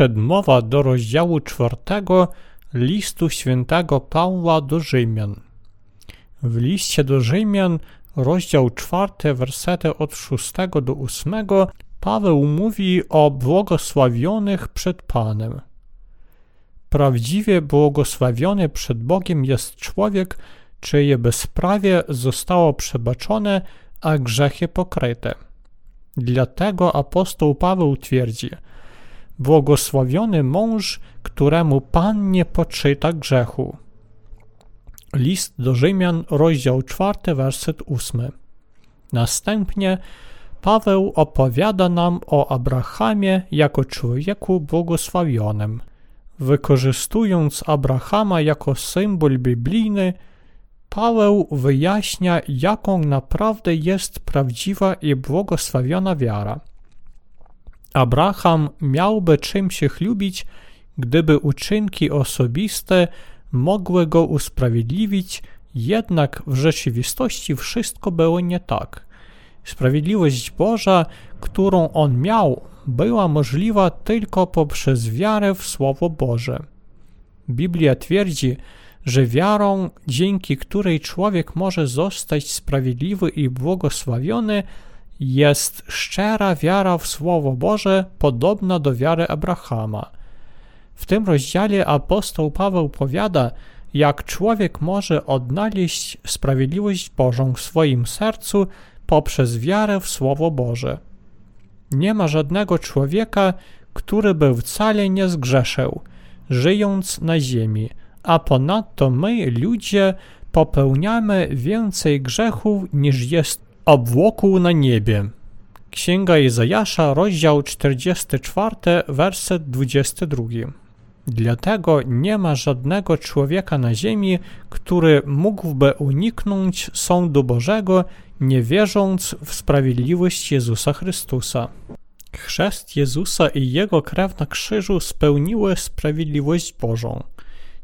Przedmowa do rozdziału czwartego listu świętego Pawła do Rzymian. W liście do Rzymian, rozdział czwarty, wersety od szóstego do ósmego, Paweł mówi o błogosławionych przed Panem. Prawdziwie błogosławiony przed Bogiem jest człowiek, czyje bezprawie zostało przebaczone, a grzechy pokryte. Dlatego apostoł Paweł twierdzi – Błogosławiony mąż, któremu Pan nie poczyta grzechu. List do Rzymian, rozdział 4, werset 8. Następnie Paweł opowiada nam o Abrahamie jako człowieku błogosławionym. Wykorzystując Abrahama jako symbol biblijny, Paweł wyjaśnia, jaką naprawdę jest prawdziwa i błogosławiona wiara. Abraham miałby czym się chlubić, gdyby uczynki osobiste mogły go usprawiedliwić, jednak w rzeczywistości wszystko było nie tak. Sprawiedliwość Boża, którą on miał, była możliwa tylko poprzez wiarę w Słowo Boże. Biblia twierdzi, że wiarą, dzięki której człowiek może zostać sprawiedliwy i błogosławiony, jest szczera wiara w Słowo Boże, podobna do wiary Abrahama. W tym rozdziale apostoł Paweł powiada, jak człowiek może odnaleźć sprawiedliwość Bożą w swoim sercu poprzez wiarę w Słowo Boże. Nie ma żadnego człowieka, który by wcale nie zgrzeszył, żyjąc na ziemi, a ponadto my, ludzie, popełniamy więcej grzechów niż jest obłoku na niebie. Księga Izajasza, rozdział 44, werset 22. Dlatego nie ma żadnego człowieka na ziemi, który mógłby uniknąć sądu Bożego, nie wierząc w sprawiedliwość Jezusa Chrystusa. Chrzest Jezusa i Jego krew na krzyżu spełniły sprawiedliwość Bożą.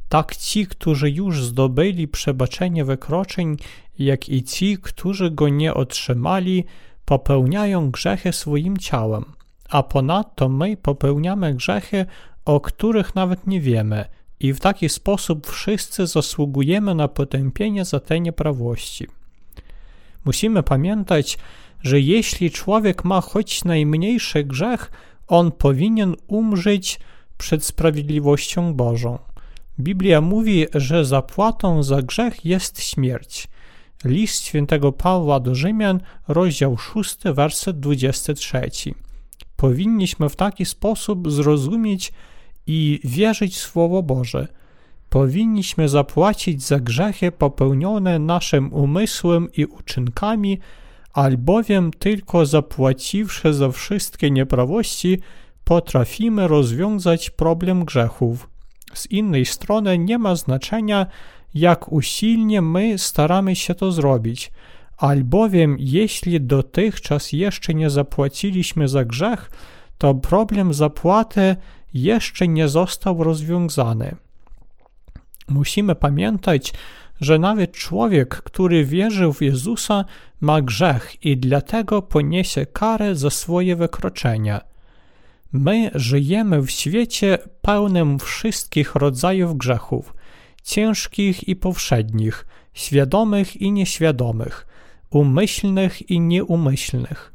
Tak ci, którzy już zdobyli przebaczenie wykroczeń, jak i ci, którzy go nie otrzymali, popełniają grzechy swoim ciałem, a ponadto my popełniamy grzechy, o których nawet nie wiemy, i w taki sposób wszyscy zasługujemy na potępienie za te nieprawości. Musimy pamiętać, że jeśli człowiek ma choć najmniejszy grzech, on powinien umrzeć przed sprawiedliwością Bożą. Biblia mówi, że zapłatą za grzech jest śmierć. List świętego Pawła do Rzymian, rozdział 6, werset 23. Powinniśmy w taki sposób zrozumieć i wierzyć w Słowo Boże. Powinniśmy zapłacić za grzechy popełnione naszym umysłem i uczynkami, albowiem tylko zapłaciwszy za wszystkie nieprawości, potrafimy rozwiązać problem grzechów. Z innej strony nie ma znaczenia, jak usilnie my staramy się to zrobić, albowiem jeśli dotychczas jeszcze nie zapłaciliśmy za grzech, to problem zapłaty jeszcze nie został rozwiązany. Musimy pamiętać, że nawet człowiek, który wierzył w Jezusa, ma grzech i dlatego poniesie karę za swoje wykroczenia. My żyjemy w świecie pełnym wszystkich rodzajów grzechów, ciężkich i powszednich, świadomych i nieświadomych, umyślnych i nieumyślnych.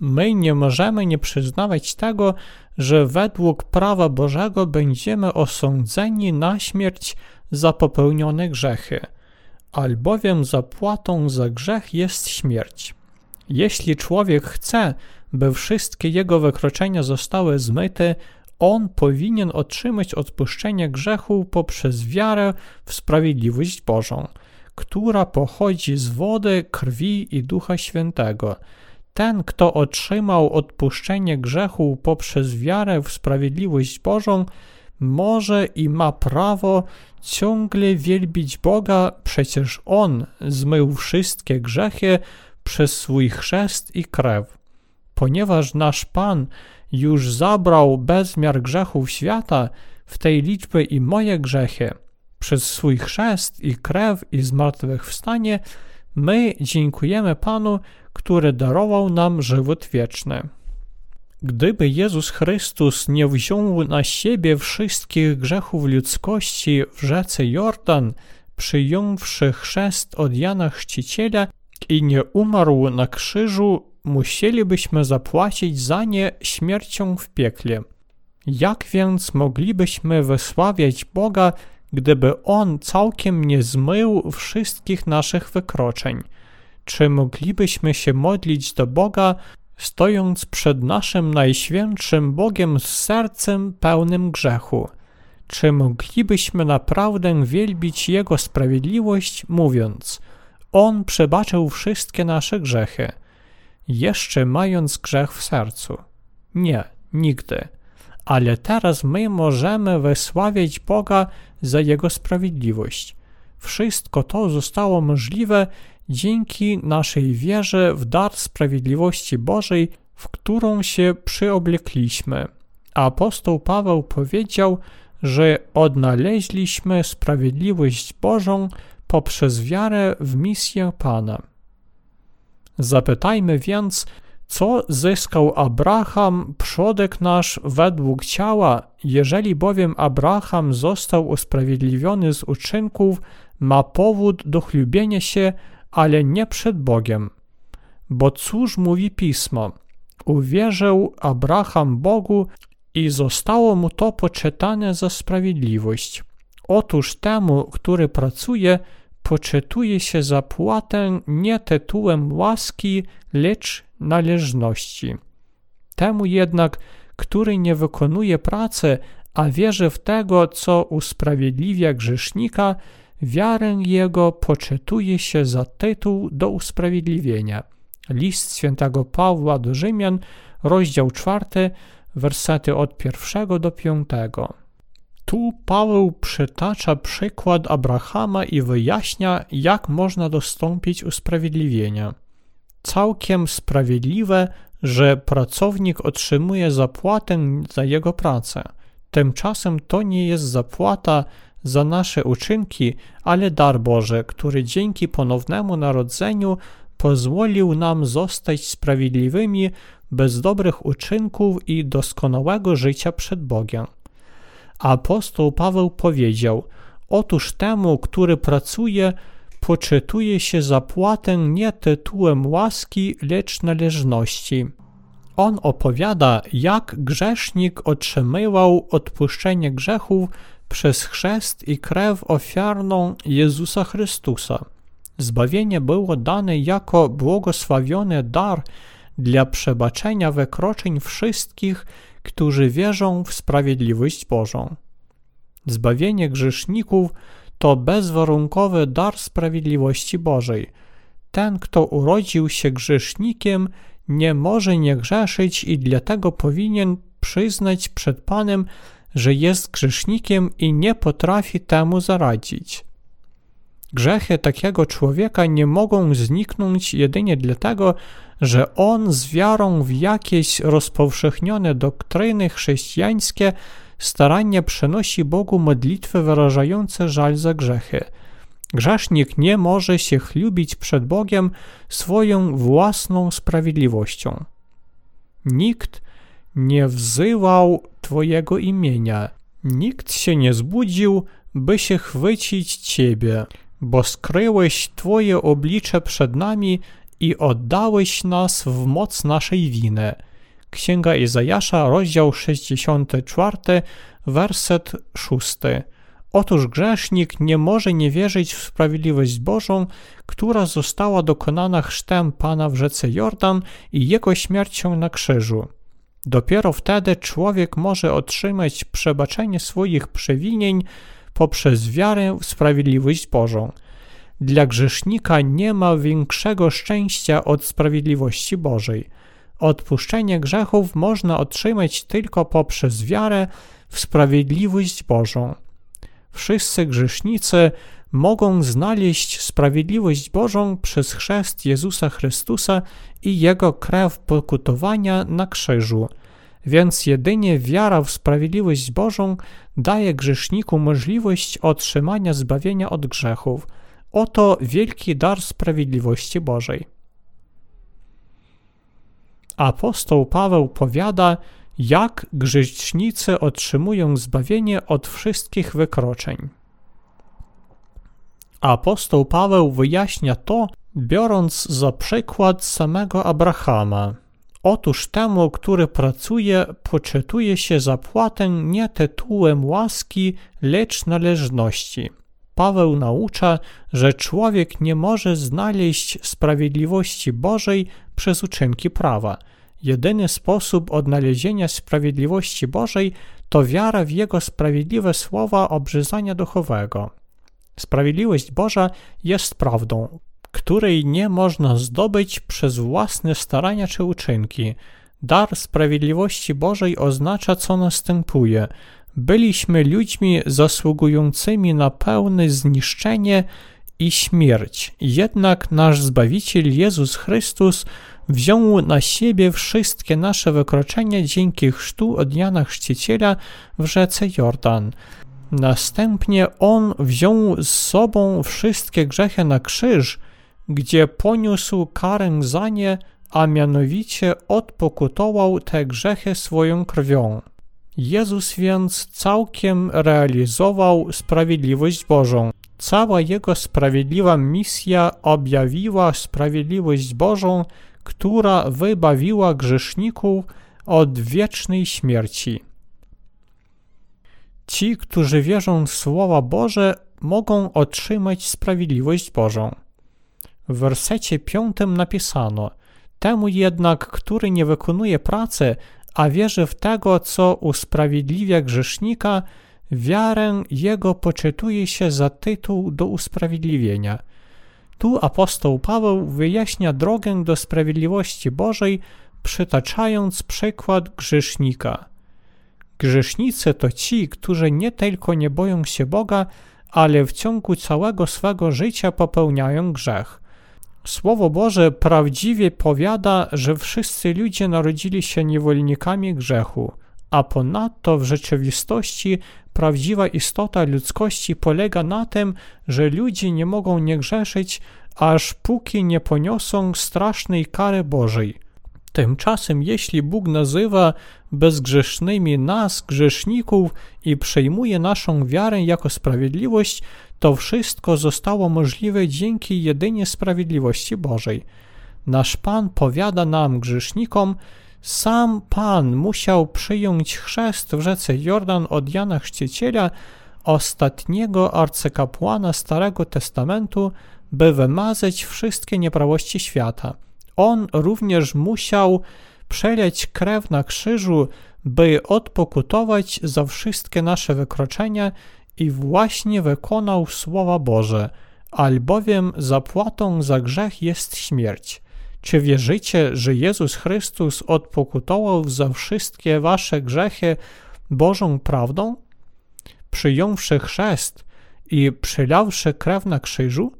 My nie możemy nie przyznawać tego, że według prawa Bożego będziemy osądzeni na śmierć za popełnione grzechy, albowiem zapłatą za grzech jest śmierć. Jeśli człowiek chce, by wszystkie jego wykroczenia zostały zmyte, on powinien otrzymać odpuszczenie grzechu poprzez wiarę w sprawiedliwość Bożą, która pochodzi z wody, krwi i Ducha Świętego. Ten, kto otrzymał odpuszczenie grzechu poprzez wiarę w sprawiedliwość Bożą, może i ma prawo ciągle wielbić Boga, przecież On zmył wszystkie grzechy przez swój chrzest i krew. Ponieważ nasz Pan już zabrał bezmiar grzechów świata, w tej liczby i moje grzechy. Przez swój chrzest i krew i zmartwychwstanie my dziękujemy Panu, który darował nam żywot wieczny. Gdyby Jezus Chrystus nie wziął na siebie wszystkich grzechów ludzkości w rzece Jordan, przyjąwszy chrzest od Jana Chrzciciela i nie umarł na krzyżu, musielibyśmy zapłacić za nie śmiercią w piekle. Jak więc moglibyśmy wysławiać Boga, gdyby On całkiem nie zmył wszystkich naszych wykroczeń? Czy moglibyśmy się modlić do Boga, stojąc przed naszym najświętszym Bogiem z sercem pełnym grzechu? Czy moglibyśmy naprawdę wielbić Jego sprawiedliwość, mówiąc: On przebaczył wszystkie nasze grzechy, jeszcze mając grzech w sercu? Nie, nigdy. Ale teraz my możemy wysławiać Boga za Jego sprawiedliwość. Wszystko to zostało możliwe dzięki naszej wierze w dar sprawiedliwości Bożej, w którą się przyoblekliśmy. Apostoł Paweł powiedział, że odnaleźliśmy sprawiedliwość Bożą poprzez wiarę w misję Pana. Zapytajmy więc, co zyskał Abraham, przodek nasz, według ciała, jeżeli bowiem Abraham został usprawiedliwiony z uczynków, ma powód do chlubienia się, ale nie przed Bogiem. Bo cóż mówi Pismo? Uwierzył Abraham Bogu i zostało mu to poczytane za sprawiedliwość. Otóż temu, który pracuje, poczytuje się zapłatę nie tytułem łaski, lecz należności. Temu jednak, który nie wykonuje pracy, a wierzy w tego, co usprawiedliwia grzesznika, wiarę jego poczytuje się za tytuł do usprawiedliwienia. List świętego Pawła do Rzymian, rozdział czwarty, wersety od pierwszego do piątego. Tu Paweł przytacza przykład Abrahama i wyjaśnia, jak można dostąpić usprawiedliwienia. Całkiem sprawiedliwe, że pracownik otrzymuje zapłatę za jego pracę. Tymczasem to nie jest zapłata za nasze uczynki, ale dar Boży, który dzięki ponownemu narodzeniu pozwolił nam zostać sprawiedliwymi bez dobrych uczynków i doskonałego życia przed Bogiem. Apostoł Paweł powiedział: Otóż temu, który pracuje, poczytuje się zapłatę nie tytułem łaski, lecz należności. On opowiada, jak grzesznik otrzymywał odpuszczenie grzechów przez chrzest i krew ofiarną Jezusa Chrystusa. Zbawienie było dane jako błogosławiony dar dla przebaczenia wykroczeń wszystkich, którzy wierzą w sprawiedliwość Bożą. Zbawienie grzeszników to bezwarunkowy dar sprawiedliwości Bożej. Ten, kto urodził się grzesznikiem, nie może nie grzeszyć i dlatego powinien przyznać przed Panem, że jest grzesznikiem i nie potrafi temu zaradzić. Grzechy takiego człowieka nie mogą zniknąć jedynie dlatego, że on z wiarą w jakieś rozpowszechnione doktryny chrześcijańskie starannie przenosi Bogu modlitwy wyrażające żal za grzechy. Grzesznik nie może się chlubić przed Bogiem swoją własną sprawiedliwością. Nikt nie wzywał Twojego imienia, nikt się nie zbudził, by się chwycić Ciebie, bo skryłeś Twoje oblicze przed nami i oddałeś nas w moc naszej winy. Księga Izajasza, rozdział 64, werset 6. Otóż grzesznik nie może nie wierzyć w sprawiedliwość Bożą, która została dokonana chrztem Pana w rzece Jordan i Jego śmiercią na krzyżu. Dopiero wtedy człowiek może otrzymać przebaczenie swoich przewinień poprzez wiarę w sprawiedliwość Bożą. Dla grzesznika nie ma większego szczęścia od sprawiedliwości Bożej. Odpuszczenie grzechów można otrzymać tylko poprzez wiarę w sprawiedliwość Bożą. Wszyscy grzesznicy mogą znaleźć sprawiedliwość Bożą przez chrzest Jezusa Chrystusa i Jego krew pokutowania na krzyżu. Więc jedynie wiara w sprawiedliwość Bożą daje grzeszniku możliwość otrzymania zbawienia od grzechów. Oto wielki dar sprawiedliwości Bożej. Apostoł Paweł powiada, jak grzesznicy otrzymują zbawienie od wszystkich wykroczeń. Apostoł Paweł wyjaśnia to, biorąc za przykład samego Abrahama. Otóż temu, który pracuje, poczytuje się zapłatę nie tytułem łaski, lecz należności. Paweł naucza, że człowiek nie może znaleźć sprawiedliwości Bożej przez uczynki prawa. Jedyny sposób odnalezienia sprawiedliwości Bożej to wiara w Jego sprawiedliwe słowa obrzezania duchowego. Sprawiedliwość Boża jest prawdą, której nie można zdobyć przez własne starania czy uczynki. Dar sprawiedliwości Bożej oznacza, co następuje. Byliśmy ludźmi zasługującymi na pełne zniszczenie i śmierć. Jednak nasz Zbawiciel Jezus Chrystus wziął na siebie wszystkie nasze wykroczenia dzięki chrztu od Jana Chrzciciela w rzece Jordan. Następnie On wziął z sobą wszystkie grzechy na krzyż, gdzie poniósł karę za nie, a mianowicie odpokutował te grzechy swoją krwią. Jezus więc całkiem realizował sprawiedliwość Bożą. Cała Jego sprawiedliwa misja objawiła sprawiedliwość Bożą, która wybawiła grzeszników od wiecznej śmierci. Ci, którzy wierzą w Słowa Boże, mogą otrzymać sprawiedliwość Bożą. W wersecie piątym napisano: Temu jednak, który nie wykonuje pracy, a wierzy w tego, co usprawiedliwia grzesznika, wiarę jego poczytuje się za tytuł do usprawiedliwienia. Tu apostoł Paweł wyjaśnia drogę do sprawiedliwości Bożej, przytaczając przykład grzesznika. Grzesznicy to ci, którzy nie tylko nie boją się Boga, ale w ciągu całego swego życia popełniają grzech. Słowo Boże prawdziwie powiada, że wszyscy ludzie narodzili się niewolnikami grzechu, a ponadto w rzeczywistości prawdziwa istota ludzkości polega na tym, że ludzie nie mogą nie grzeszyć, aż póki nie poniosą strasznej kary Bożej. Tymczasem, jeśli Bóg nazywa bezgrzesznymi nas, grzeszników, i przejmuje naszą wiarę jako sprawiedliwość, to wszystko zostało możliwe dzięki jedynie sprawiedliwości Bożej. Nasz Pan powiada nam, grzesznikom, sam Pan musiał przyjąć chrzest w rzece Jordan od Jana Chrzciciela, ostatniego arcykapłana Starego Testamentu, by wymazać wszystkie nieprawości świata. On również musiał przeleć krew na krzyżu, by odpokutować za wszystkie nasze wykroczenia i właśnie wykonał słowa Boże, albowiem zapłatą za grzech jest śmierć. Czy wierzycie, że Jezus Chrystus odpokutował za wszystkie wasze grzechy Bożą prawdą? Przyjąwszy chrzest i przylawszy krew na krzyżu,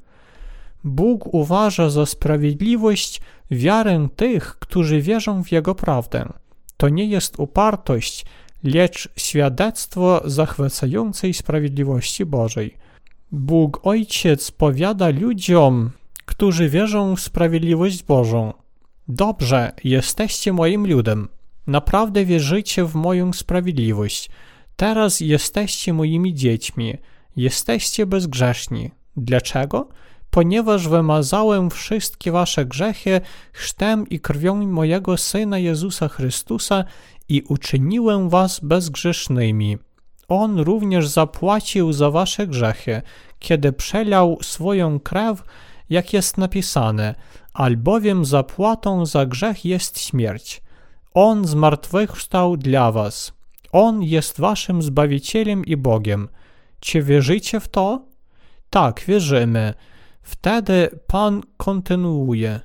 Bóg uważa za sprawiedliwość wiarę tych, którzy wierzą w Jego prawdę. To nie jest upartość, lecz świadectwo zachwycającej sprawiedliwości Bożej. Bóg Ojciec powiada ludziom, którzy wierzą w sprawiedliwość Bożą: Dobrze, jesteście moim ludem. Naprawdę wierzycie w moją sprawiedliwość. Teraz jesteście moimi dziećmi. Jesteście bezgrzeszni. Dlaczego? Ponieważ wymazałem wszystkie wasze grzechy chrztem i krwią mojego Syna Jezusa Chrystusa i uczyniłem was bezgrzesznymi. On również zapłacił za wasze grzechy, kiedy przelał swoją krew, jak jest napisane, albowiem zapłatą za grzech jest śmierć. On zmartwychwstał dla was. On jest waszym Zbawicielem i Bogiem. Czy wierzycie w to? Tak, wierzymy. Wtedy Pan kontynuuje.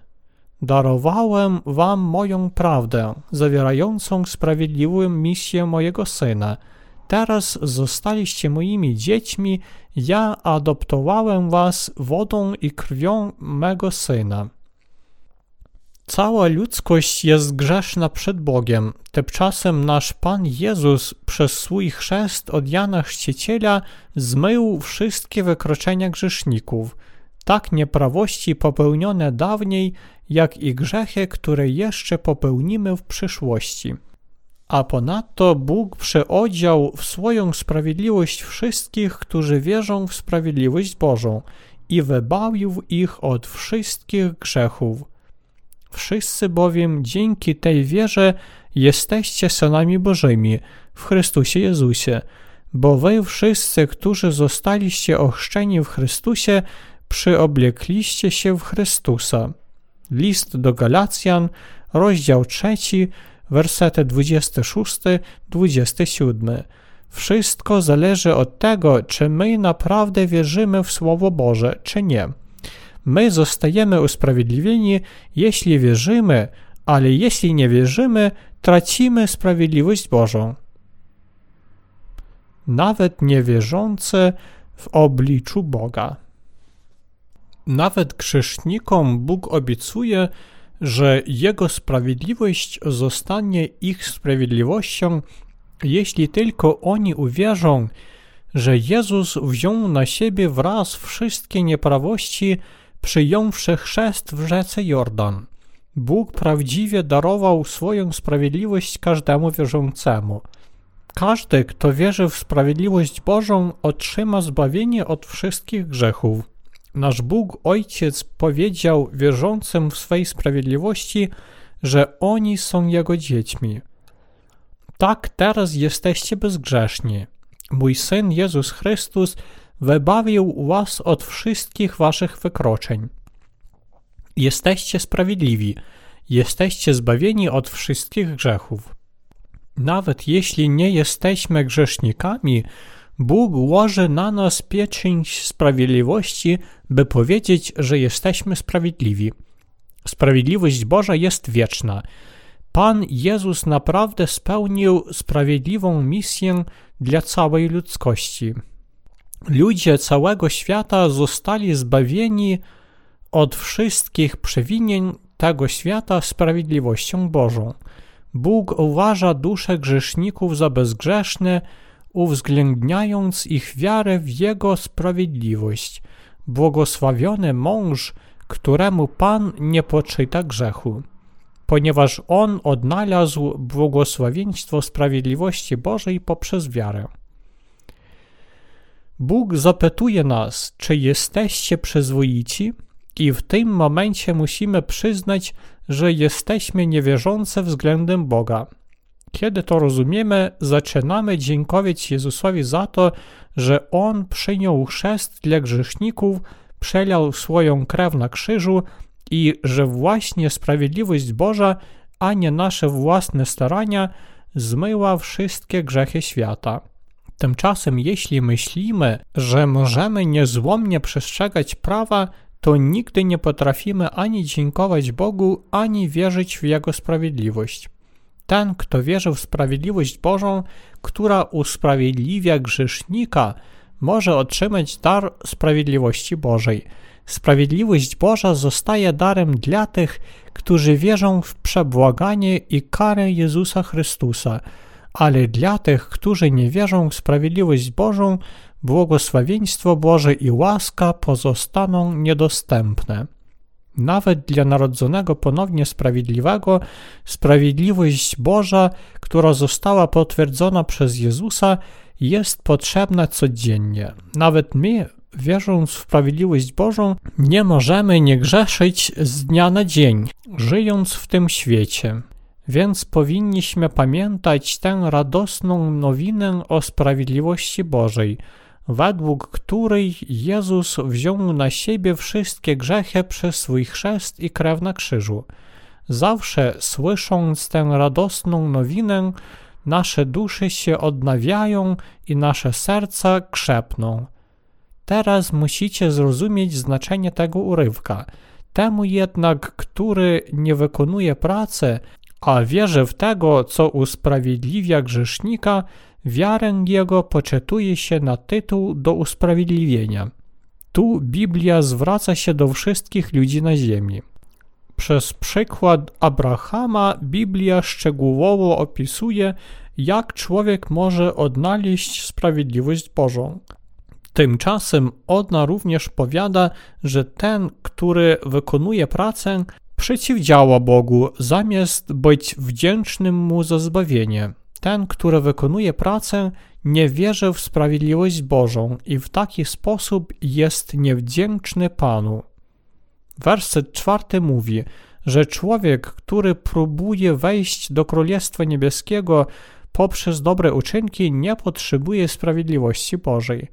Darowałem wam moją prawdę, zawierającą sprawiedliwą misję mojego Syna. Teraz zostaliście moimi dziećmi, ja adoptowałem was wodą i krwią mego Syna. Cała ludzkość jest grzeszna przed Bogiem. Tymczasem nasz Pan Jezus przez swój chrzest od Jana Chrzciciela zmył wszystkie wykroczenia grzeszników – tak nieprawości popełnione dawniej, jak i grzechy, które jeszcze popełnimy w przyszłości. A ponadto Bóg przeodział w swoją sprawiedliwość wszystkich, którzy wierzą w sprawiedliwość Bożą i wybawił ich od wszystkich grzechów. Wszyscy bowiem dzięki tej wierze jesteście synami Bożymi w Chrystusie Jezusie, bo wy wszyscy, którzy zostaliście ochrzczeni w Chrystusie, przyoblekliście się w Chrystusa. List do Galacjan, rozdział 3, wersety 26-27. Wszystko zależy od tego, czy my naprawdę wierzymy w Słowo Boże, czy nie. My zostajemy usprawiedliwieni, jeśli wierzymy, ale jeśli nie wierzymy, tracimy sprawiedliwość Bożą. Nawet niewierzący w obliczu Boga. Nawet grzesznikom Bóg obiecuje, że Jego sprawiedliwość zostanie ich sprawiedliwością, jeśli tylko oni uwierzą, że Jezus wziął na siebie wraz wszystkie nieprawości, przyjąwszy chrzest w rzece Jordan. Bóg prawdziwie darował swoją sprawiedliwość każdemu wierzącemu. Każdy, kto wierzy w sprawiedliwość Bożą, otrzyma zbawienie od wszystkich grzechów. Nasz Bóg Ojciec powiedział wierzącym w swej sprawiedliwości, że oni są Jego dziećmi. Tak teraz jesteście bezgrzeszni. Mój Syn Jezus Chrystus wybawił was od wszystkich waszych wykroczeń. Jesteście sprawiedliwi, jesteście zbawieni od wszystkich grzechów. Nawet jeśli nie jesteśmy grzesznikami, Bóg łoży na nas pieczęć sprawiedliwości, by powiedzieć, że jesteśmy sprawiedliwi. Sprawiedliwość Boża jest wieczna. Pan Jezus naprawdę spełnił sprawiedliwą misję dla całej ludzkości. Ludzie całego świata zostali zbawieni od wszystkich przewinień tego świata sprawiedliwością Bożą. Bóg uważa dusze grzeszników za bezgrzeszne, uwzględniając ich wiarę w Jego sprawiedliwość. Błogosławiony mąż, któremu Pan nie poczyta grzechu, ponieważ on odnalazł błogosławieństwo sprawiedliwości Bożej poprzez wiarę. Bóg zapytuje nas, czy jesteście przyzwoici, i w tym momencie musimy przyznać, że jesteśmy niewierzący względem Boga. Kiedy to rozumiemy, zaczynamy dziękować Jezusowi za to, że On przyjął chrzest dla grzeszników, przelał swoją krew na krzyżu i że właśnie sprawiedliwość Boża, a nie nasze własne starania, zmyła wszystkie grzechy świata. Tymczasem, jeśli myślimy, że możemy niezłomnie przestrzegać prawa, to nigdy nie potrafimy ani dziękować Bogu, ani wierzyć w Jego sprawiedliwość. Ten, kto wierzy w sprawiedliwość Bożą, która usprawiedliwia grzesznika, może otrzymać dar sprawiedliwości Bożej. Sprawiedliwość Boża zostaje darem dla tych, którzy wierzą w przebłaganie i karę Jezusa Chrystusa, ale dla tych, którzy nie wierzą w sprawiedliwość Bożą, błogosławieństwo Boże i łaska pozostaną niedostępne. Nawet dla narodzonego ponownie sprawiedliwego, sprawiedliwość Boża, która została potwierdzona przez Jezusa, jest potrzebna codziennie. Nawet my, wierząc w sprawiedliwość Bożą, nie możemy nie grzeszyć z dnia na dzień, żyjąc w tym świecie. Więc powinniśmy pamiętać tę radosną nowinę o sprawiedliwości Bożej, według której Jezus wziął na siebie wszystkie grzechy przez swój chrzest i krew na krzyżu. Zawsze słysząc tę radosną nowinę, nasze dusze się odnawiają i nasze serca krzepną. Teraz musicie zrozumieć znaczenie tego urywka. Temu jednak, który nie wykonuje pracy, a wierzy w tego, co usprawiedliwia grzesznika, wiarę jego poczytuje się na tytuł do usprawiedliwienia. Tu Biblia zwraca się do wszystkich ludzi na ziemi. Przez przykład Abrahama Biblia szczegółowo opisuje, jak człowiek może odnaleźć sprawiedliwość Bożą. Tymczasem ona również powiada, że ten, który wykonuje pracę, przeciwdziała Bogu, zamiast być wdzięcznym Mu za zbawienie. Ten, który wykonuje pracę, nie wierzy w sprawiedliwość Bożą i w taki sposób jest niewdzięczny Panu. Werset czwarty mówi, że człowiek, który próbuje wejść do Królestwa Niebieskiego poprzez dobre uczynki, nie potrzebuje sprawiedliwości Bożej.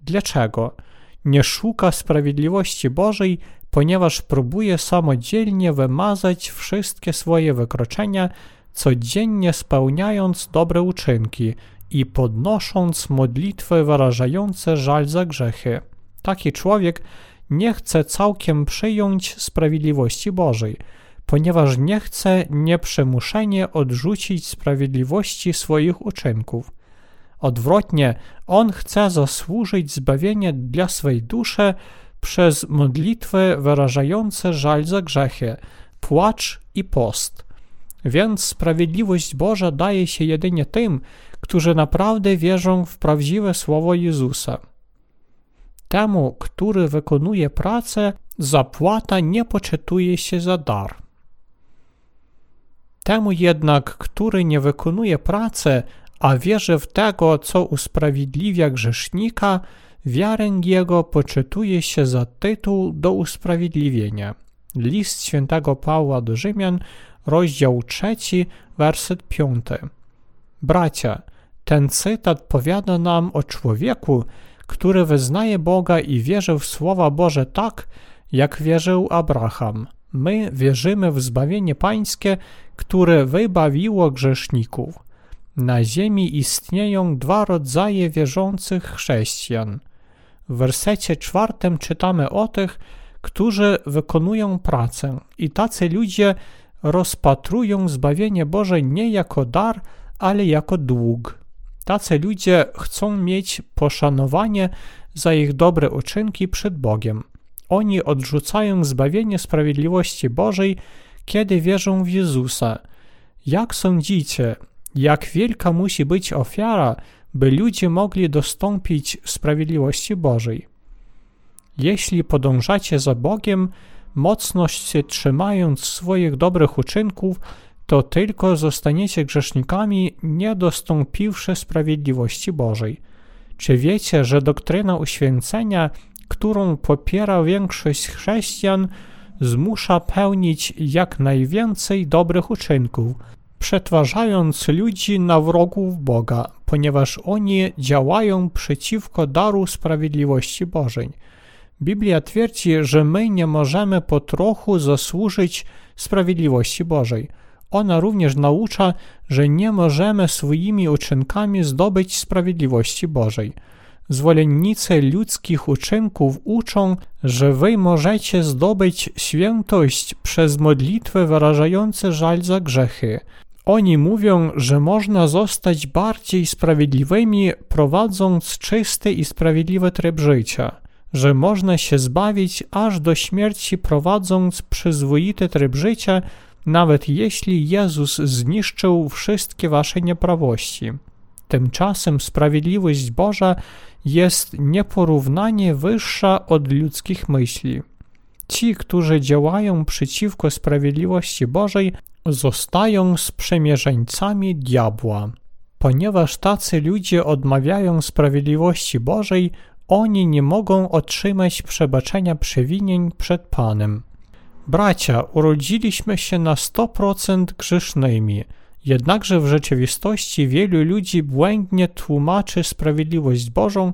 Dlaczego? Nie szuka sprawiedliwości Bożej, ponieważ próbuje samodzielnie wymazać wszystkie swoje wykroczenia, codziennie spełniając dobre uczynki i podnosząc modlitwy wyrażające żal za grzechy. Taki człowiek nie chce całkiem przyjąć sprawiedliwości Bożej, ponieważ nie chce nieprzemuszenie odrzucić sprawiedliwości swoich uczynków. Odwrotnie, on chce zasłużyć zbawienie dla swej duszy przez modlitwy wyrażające żal za grzechy, płacz i post. Więc sprawiedliwość Boża daje się jedynie tym, którzy naprawdę wierzą w prawdziwe słowo Jezusa. Temu, który wykonuje pracę, zapłata nie poczytuje się za dar. Temu jednak, który nie wykonuje pracy, a wierzy w tego, co usprawiedliwia grzesznika, wiarę jego poczytuje się za tytuł do usprawiedliwienia. List świętego Pawła do Rzymian, rozdział 3, werset 5. Bracia, ten cytat powiada nam o człowieku, który wyznaje Boga i wierzy w słowa Boże tak, jak wierzył Abraham. My wierzymy w zbawienie pańskie, które wybawiło grzeszników. Na ziemi istnieją dwa rodzaje wierzących chrześcijan. W wersecie czwartym czytamy o tych, którzy wykonują pracę i tacy ludzie rozpatrują zbawienie Boże nie jako dar, ale jako dług. Tacy ludzie chcą mieć poszanowanie za ich dobre uczynki przed Bogiem. Oni odrzucają zbawienie sprawiedliwości Bożej, kiedy wierzą w Jezusa. Jak sądzicie, jak wielka musi być ofiara, by ludzie mogli dostąpić sprawiedliwości Bożej? Jeśli podążacie za Bogiem, mocno się trzymając swoich dobrych uczynków, to tylko zostaniecie grzesznikami, nie dostąpiwszy sprawiedliwości Bożej. Czy wiecie, że doktryna uświęcenia, którą popiera większość chrześcijan, zmusza pełnić jak najwięcej dobrych uczynków, przetwarzając ludzi na wrogów Boga, ponieważ oni działają przeciwko daru sprawiedliwości Bożej. Biblia twierdzi, że my nie możemy po trochu zasłużyć sprawiedliwości Bożej. Ona również naucza, że nie możemy swoimi uczynkami zdobyć sprawiedliwości Bożej. Zwolennicy ludzkich uczynków uczą, że wy możecie zdobyć świętość przez modlitwy wyrażające żal za grzechy. Oni mówią, że można zostać bardziej sprawiedliwymi, prowadząc czysty i sprawiedliwy tryb życia, że można się zbawić aż do śmierci, prowadząc przyzwoity tryb życia, nawet jeśli Jezus zniszczył wszystkie wasze nieprawości. Tymczasem sprawiedliwość Boża jest nieporównanie wyższa od ludzkich myśli. Ci, którzy działają przeciwko sprawiedliwości Bożej, zostają sprzymierzeńcami diabła. Ponieważ tacy ludzie odmawiają sprawiedliwości Bożej, oni nie mogą otrzymać przebaczenia przewinień przed Panem. Bracia, urodziliśmy się na 100% grzesznymi, jednakże w rzeczywistości wielu ludzi błędnie tłumaczy sprawiedliwość Bożą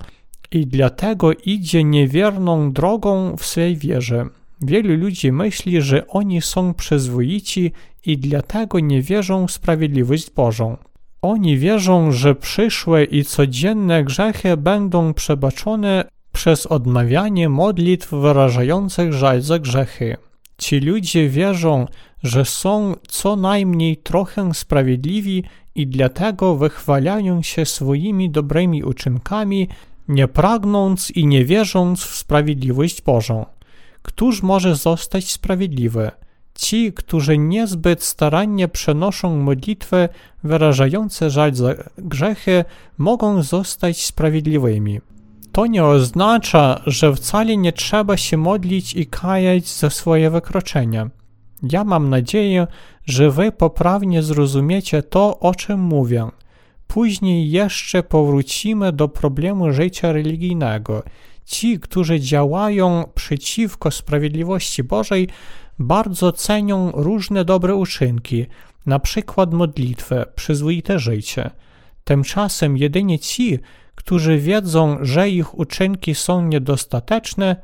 i dlatego idzie niewierną drogą w swej wierze. Wielu ludzi myśli, że oni są przyzwoici i dlatego nie wierzą w sprawiedliwość Bożą. Oni wierzą, że przyszłe i codzienne grzechy będą przebaczone przez odmawianie modlitw wyrażających żal za grzechy. Ci ludzie wierzą, że są co najmniej trochę sprawiedliwi i dlatego wychwalają się swoimi dobrymi uczynkami, nie pragnąc i nie wierząc w sprawiedliwość Bożą. Któż może zostać sprawiedliwy? Ci, którzy niezbyt starannie przenoszą modlitwy wyrażające żal za grzechy, mogą zostać sprawiedliwymi. To nie oznacza, że wcale nie trzeba się modlić i kajać za swoje wykroczenia. Ja mam nadzieję, że wy poprawnie zrozumiecie to, o czym mówię. Później jeszcze powrócimy do problemu życia religijnego. Ci, którzy działają przeciwko sprawiedliwości Bożej, bardzo cenią różne dobre uczynki, na przykład modlitwę, przyzwoite życie. Tymczasem jedynie ci, którzy wiedzą, że ich uczynki są niedostateczne,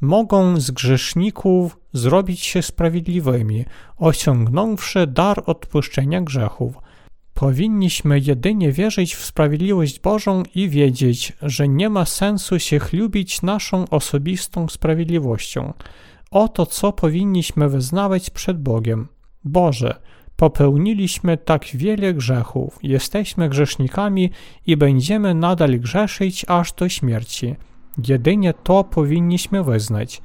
mogą z grzeszników zrobić się sprawiedliwymi, osiągnąwszy dar odpuszczenia grzechów. Powinniśmy jedynie wierzyć w sprawiedliwość Bożą i wiedzieć, że nie ma sensu się chlubić naszą osobistą sprawiedliwością. Oto co powinniśmy wyznawać przed Bogiem. Boże, popełniliśmy tak wiele grzechów, jesteśmy grzesznikami i będziemy nadal grzeszyć aż do śmierci. Jedynie to powinniśmy wyznać.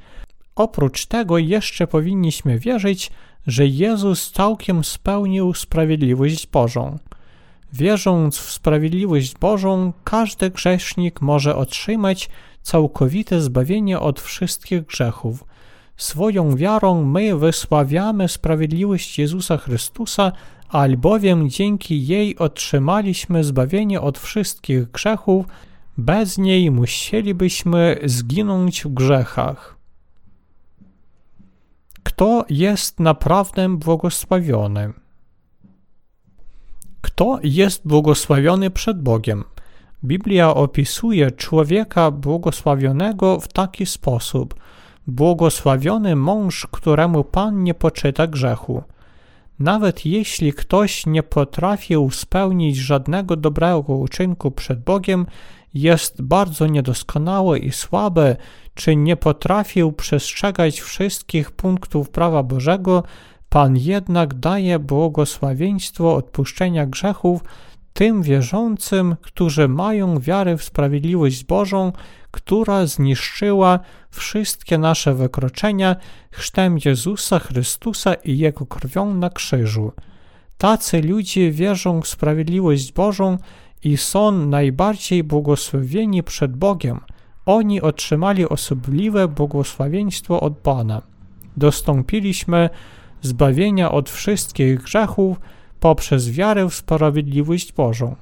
Oprócz tego jeszcze powinniśmy wierzyć, że Jezus całkiem spełnił sprawiedliwość Bożą. Wierząc w sprawiedliwość Bożą, każdy grzesznik może otrzymać całkowite zbawienie od wszystkich grzechów. Swoją wiarą my wysławiamy sprawiedliwość Jezusa Chrystusa, albowiem dzięki jej otrzymaliśmy zbawienie od wszystkich grzechów, bez niej musielibyśmy zginąć w grzechach. Kto jest naprawdę błogosławiony? Kto jest błogosławiony przed Bogiem? Biblia opisuje człowieka błogosławionego w taki sposób: Błogosławiony mąż, któremu Pan nie poczyta grzechu. Nawet jeśli ktoś nie potrafił spełnić żadnego dobrego uczynku przed Bogiem, jest bardzo niedoskonały i słaby, czy nie potrafił przestrzegać wszystkich punktów prawa Bożego, Pan jednak daje błogosławieństwo odpuszczenia grzechów tym wierzącym, którzy mają wiarę w sprawiedliwość Bożą, która zniszczyła wszystkie nasze wykroczenia chrztem Jezusa Chrystusa i Jego krwią na krzyżu. Tacy ludzie wierzą w sprawiedliwość Bożą i są najbardziej błogosławieni przed Bogiem. Oni otrzymali osobliwe błogosławieństwo od Pana. Dostąpiliśmy zbawienia od wszystkich grzechów poprzez wiarę w sprawiedliwość Bożą.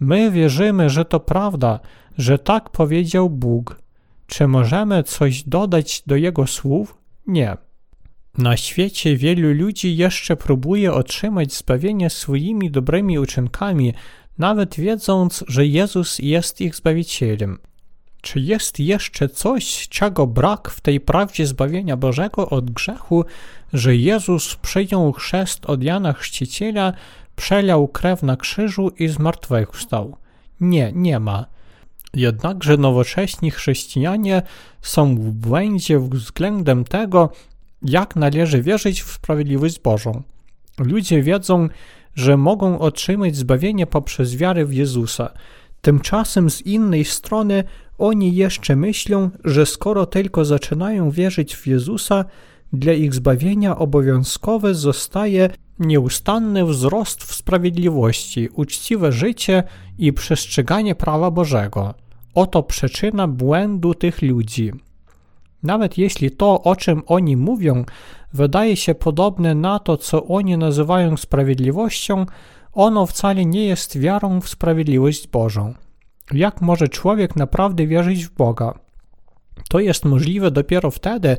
My wierzymy, że to prawda, że tak powiedział Bóg. Czy możemy coś dodać do Jego słów? Nie. Na świecie wielu ludzi jeszcze próbuje otrzymać zbawienie swoimi dobrymi uczynkami, nawet wiedząc, że Jezus jest ich Zbawicielem. Czy jest jeszcze coś, czego brak w tej prawdzie zbawienia Bożego od grzechu, że Jezus przyjął chrzest od Jana Chrzciciela, przelał krew na krzyżu i zmartwychwstał? Nie, nie ma. Jednakże nowocześni chrześcijanie są w błędzie względem tego, jak należy wierzyć w sprawiedliwość Bożą. Ludzie wiedzą, że mogą otrzymać zbawienie poprzez wiarę w Jezusa. Tymczasem z innej strony oni jeszcze myślą, że skoro tylko zaczynają wierzyć w Jezusa, dla ich zbawienia obowiązkowe zostaje nieustanny wzrost w sprawiedliwości, uczciwe życie i przestrzeganie prawa Bożego. Oto przyczyna błędu tych ludzi. Nawet jeśli to, o czym oni mówią, wydaje się podobne na to, co oni nazywają sprawiedliwością, ono wcale nie jest wiarą w sprawiedliwość Bożą. Jak może człowiek naprawdę wierzyć w Boga? To jest możliwe dopiero wtedy,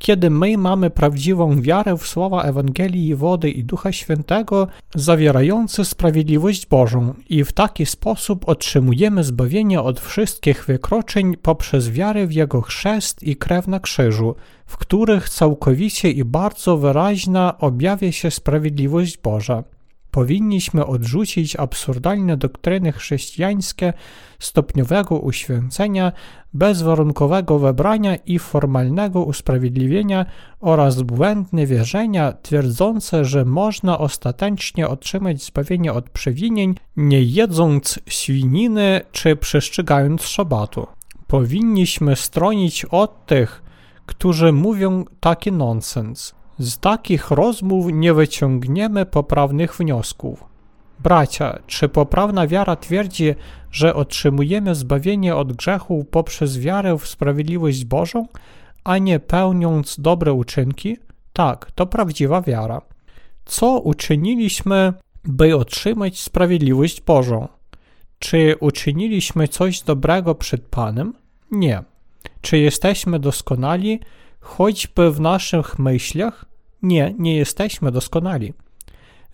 kiedy my mamy prawdziwą wiarę w słowa Ewangelii wody i Ducha Świętego, zawierające sprawiedliwość Bożą, i w taki sposób otrzymujemy zbawienie od wszystkich wykroczeń poprzez wiarę w Jego chrzest i krew na krzyżu, w których całkowicie i bardzo wyraźna objawia się sprawiedliwość Boża. Powinniśmy odrzucić absurdalne doktryny chrześcijańskie stopniowego uświęcenia, bezwarunkowego wybrania i formalnego usprawiedliwienia oraz błędne wierzenia twierdzące, że można ostatecznie otrzymać zbawienie od przewinień, nie jedząc świniny czy przestrzegając szabatu. Powinniśmy stronić od tych, którzy mówią taki nonsens. Z takich rozmów nie wyciągniemy poprawnych wniosków. Bracia, czy poprawna wiara twierdzi, że otrzymujemy zbawienie od grzechu poprzez wiarę w sprawiedliwość Bożą, a nie pełniąc dobre uczynki? Tak, to prawdziwa wiara. Co uczyniliśmy, by otrzymać sprawiedliwość Bożą? Czy uczyniliśmy coś dobrego przed Panem? Nie. Czy jesteśmy doskonali, choćby w naszych myślach? Nie, nie jesteśmy doskonali.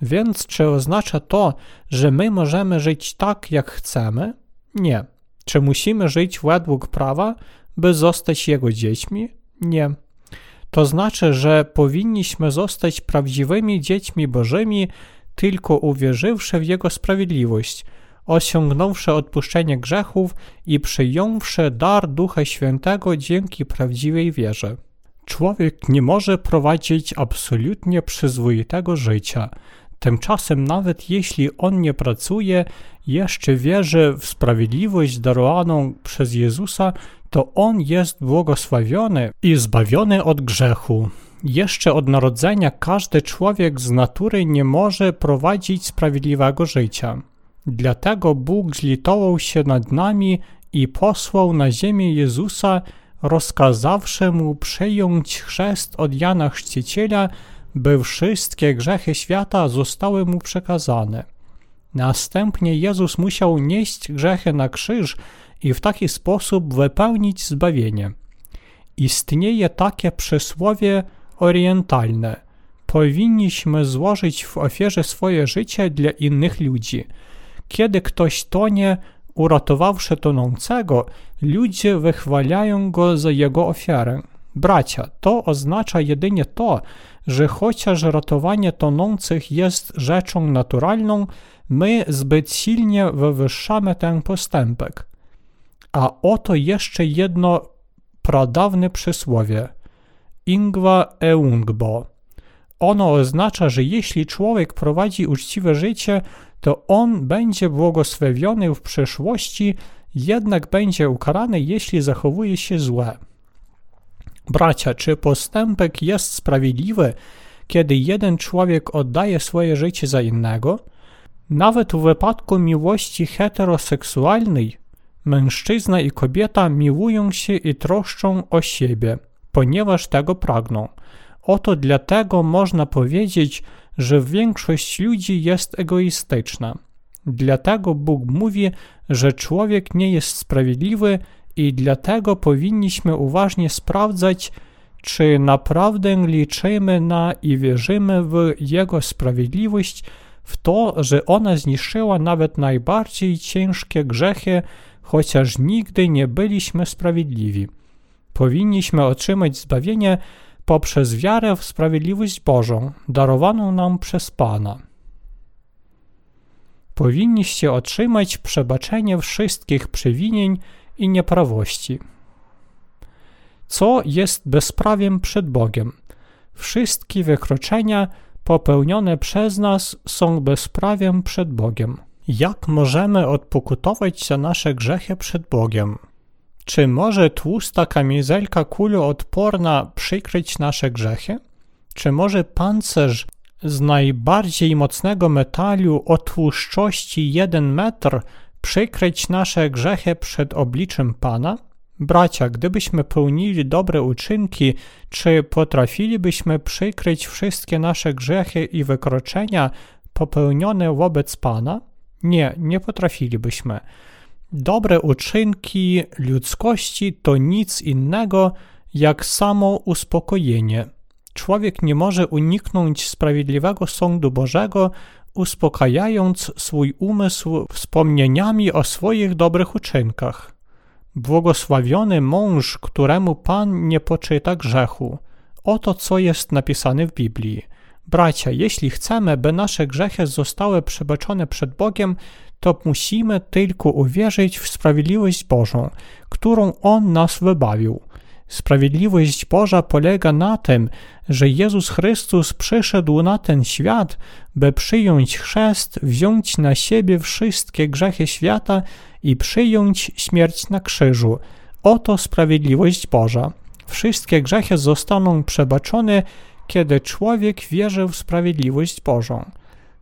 Więc czy oznacza to, że my możemy żyć tak, jak chcemy? Nie. Czy musimy żyć według prawa, by zostać Jego dziećmi? Nie. To znaczy, że powinniśmy zostać prawdziwymi dziećmi Bożymi, tylko uwierzywszy w Jego sprawiedliwość, osiągnąwszy odpuszczenie grzechów i przyjąwszy dar Ducha Świętego dzięki prawdziwej wierze. Człowiek nie może prowadzić absolutnie przyzwoitego życia. Tymczasem, nawet jeśli on nie pracuje, jeszcze wierzy w sprawiedliwość darowaną przez Jezusa, to on jest błogosławiony i zbawiony od grzechu. Jeszcze od narodzenia każdy człowiek z natury nie może prowadzić sprawiedliwego życia. Dlatego Bóg zlitował się nad nami i posłał na ziemię Jezusa, rozkazawszy mu przyjąć chrzest od Jana Chrzciciela, by wszystkie grzechy świata zostały mu przekazane. Następnie Jezus musiał nieść grzechy na krzyż i w taki sposób wypełnić zbawienie. Istnieje takie przysłowie orientalne. Powinniśmy złożyć w ofierze swoje życie dla innych ludzi. Kiedy ktoś tonie, uratowawszy tonącego, ludzie wychwalają go za jego ofiarę. Bracia, to oznacza jedynie to, że chociaż ratowanie tonących jest rzeczą naturalną, my zbyt silnie wywyższamy ten postępek. A oto jeszcze jedno pradawne przysłowie. Ingwa eungbo. Ono oznacza, że jeśli człowiek prowadzi uczciwe życie, to on będzie błogosławiony w przyszłości, jednak będzie ukarany, jeśli zachowuje się złe. Bracia, czy postępek jest sprawiedliwy, kiedy jeden człowiek oddaje swoje życie za innego? Nawet w wypadku miłości heteroseksualnej mężczyzna i kobieta miłują się i troszczą o siebie, ponieważ tego pragną. Oto dlatego można powiedzieć, że większość ludzi jest egoistyczna. Dlatego Bóg mówi, że człowiek nie jest sprawiedliwy i dlatego powinniśmy uważnie sprawdzać, czy naprawdę liczymy na i wierzymy w Jego sprawiedliwość, w to, że ona zniszczyła nawet najbardziej ciężkie grzechy, chociaż nigdy nie byliśmy sprawiedliwi. Powinniśmy otrzymać zbawienie poprzez wiarę w sprawiedliwość Bożą, darowaną nam przez Pana. Powinniście otrzymać przebaczenie wszystkich przewinień i nieprawości. Co jest bezprawiem przed Bogiem? Wszystkie wykroczenia popełnione przez nas są bezprawiem przed Bogiem. Jak możemy odpokutować za nasze grzechy przed Bogiem? Czy może tłusta kamizelka kuloodporna przykryć nasze grzechy? Czy może pancerz z najbardziej mocnego metalu o tłuszczości 1 metr przykryć nasze grzechy przed obliczem Pana? Bracia, gdybyśmy pełnili dobre uczynki, czy potrafilibyśmy przykryć wszystkie nasze grzechy i wykroczenia popełnione wobec Pana? Nie, nie potrafilibyśmy. Dobre uczynki ludzkości to nic innego jak samo uspokojenie. Człowiek nie może uniknąć sprawiedliwego sądu Bożego, uspokajając swój umysł wspomnieniami o swoich dobrych uczynkach. Błogosławiony mąż, któremu Pan nie poczyta grzechu. Oto co jest napisane w Biblii. Bracia, jeśli chcemy, by nasze grzechy zostały przebaczone przed Bogiem, to musimy tylko uwierzyć w sprawiedliwość Bożą, którą On nas wybawił. Sprawiedliwość Boża polega na tym, że Jezus Chrystus przyszedł na ten świat, by przyjąć chrzest, wziąć na siebie wszystkie grzechy świata i przyjąć śmierć na krzyżu. Oto sprawiedliwość Boża. Wszystkie grzechy zostaną przebaczone, kiedy człowiek wierzy w sprawiedliwość Bożą.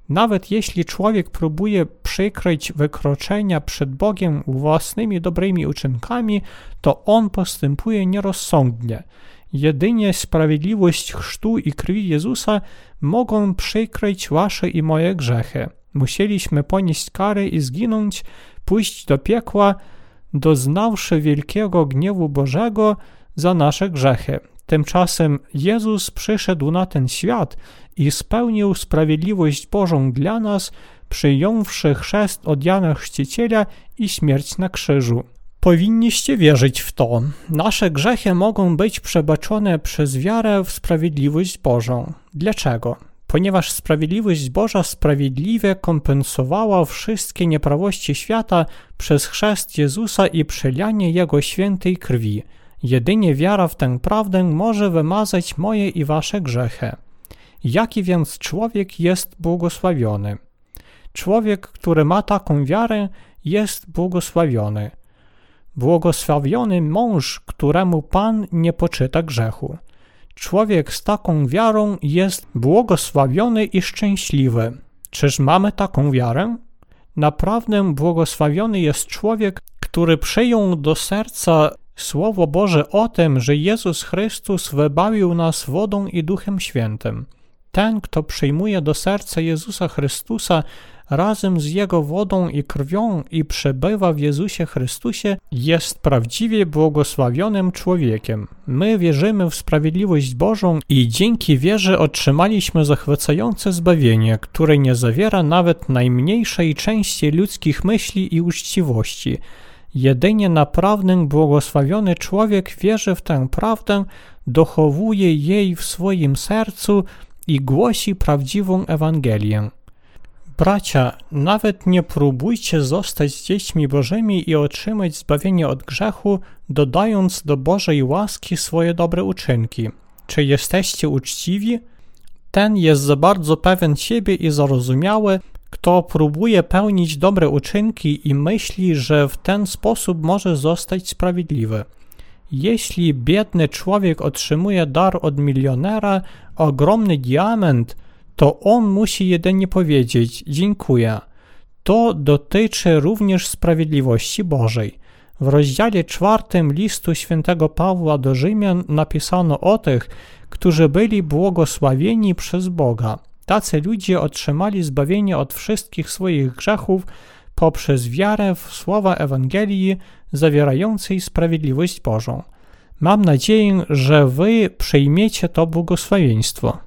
Nawet jeśli człowiek próbuje przykryć wykroczenia przed Bogiem własnymi dobrymi uczynkami, to on postępuje nierozsądnie. Jedynie sprawiedliwość chrztu i krwi Jezusa mogą przykryć wasze i moje grzechy. Musieliśmy ponieść karę i zginąć, pójść do piekła, doznawszy wielkiego gniewu Bożego za nasze grzechy. Tymczasem Jezus przyszedł na ten świat i spełnił sprawiedliwość Bożą dla nas, przyjąwszy chrzest od Jana Chrzciciela i śmierć na krzyżu. Powinniście wierzyć w to. Nasze grzechy mogą być przebaczone przez wiarę w sprawiedliwość Bożą. Dlaczego? Ponieważ sprawiedliwość Boża sprawiedliwie kompensowała wszystkie nieprawości świata przez chrzest Jezusa i przelianie Jego świętej krwi. Jedynie wiara w tę prawdę może wymazać moje i wasze grzechy. Jaki więc człowiek jest błogosławiony? Człowiek, który ma taką wiarę, jest błogosławiony. Błogosławiony mąż, któremu Pan nie poczyta grzechu. Człowiek z taką wiarą jest błogosławiony i szczęśliwy. Czyż mamy taką wiarę? Naprawdę błogosławiony jest człowiek, który przyjął do serca Słowo Boże o tym, że Jezus Chrystus wybawił nas wodą i Duchem Świętym. Ten, kto przyjmuje do serca Jezusa Chrystusa razem z Jego wodą i krwią i przebywa w Jezusie Chrystusie, jest prawdziwie błogosławionym człowiekiem. My wierzymy w sprawiedliwość Bożą i dzięki wierze otrzymaliśmy zachwycające zbawienie, które nie zawiera nawet najmniejszej części ludzkich myśli i uczciwości. Jedynie naprawdę błogosławiony człowiek wierzy w tę prawdę, dochowuje jej w swoim sercu i głosi prawdziwą Ewangelię. Bracia, nawet nie próbujcie zostać dziećmi Bożymi i otrzymać zbawienie od grzechu, dodając do Bożej łaski swoje dobre uczynki. Czy jesteście uczciwi? Ten jest za bardzo pewien siebie i zarozumiały, kto próbuje pełnić dobre uczynki i myśli, że w ten sposób może zostać sprawiedliwy. Jeśli biedny człowiek otrzymuje dar od milionera, ogromny diament, to on musi jedynie powiedzieć dziękuję. To dotyczy również sprawiedliwości Bożej. W rozdziale czwartym listu świętego Pawła do Rzymian napisano o tych, którzy byli błogosławieni przez Boga. Tacy ludzie otrzymali zbawienie od wszystkich swoich grzechów poprzez wiarę w słowa Ewangelii zawierającej sprawiedliwość Bożą. Mam nadzieję, że Wy przyjmiecie to błogosławieństwo.